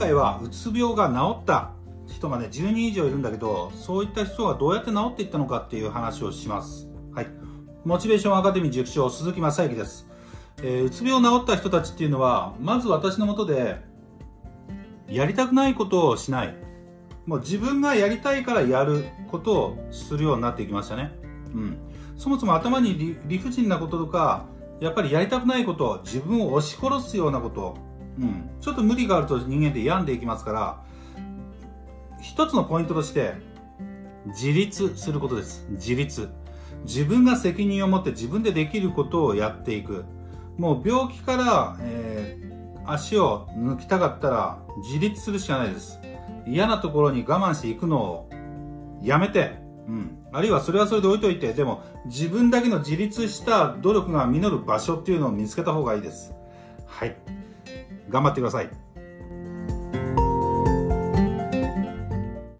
回はうつ病が治った人がね10人以上いるんだけどそういった人がどうやって治っていったのかっていう話をします。はい。モチベーションアカデミー塾長鈴木正幸です、えー、うつ病治った人たちっていうのはまず私のもとでやりたくないことをしない。もう自分がやりたいからやることをするようになっていきましたね。うん。そもそも頭に理不尽なこととかやっぱりやりたくないこと自分を押し殺すようなことうん、ちょっと無理があると人間って病んでいきますから一つのポイントとして自立することです。自立。自分が責任を持って自分でできることをやっていく。もう病気から、えー、足を抜きたかったら自立するしかないです。嫌なところに我慢していくのをやめて、うん、あるいはそれはそれで置いといてでも自分だけの自立した努力が実る場所っていうのを見つけた方がいいです。はい。頑張ってください。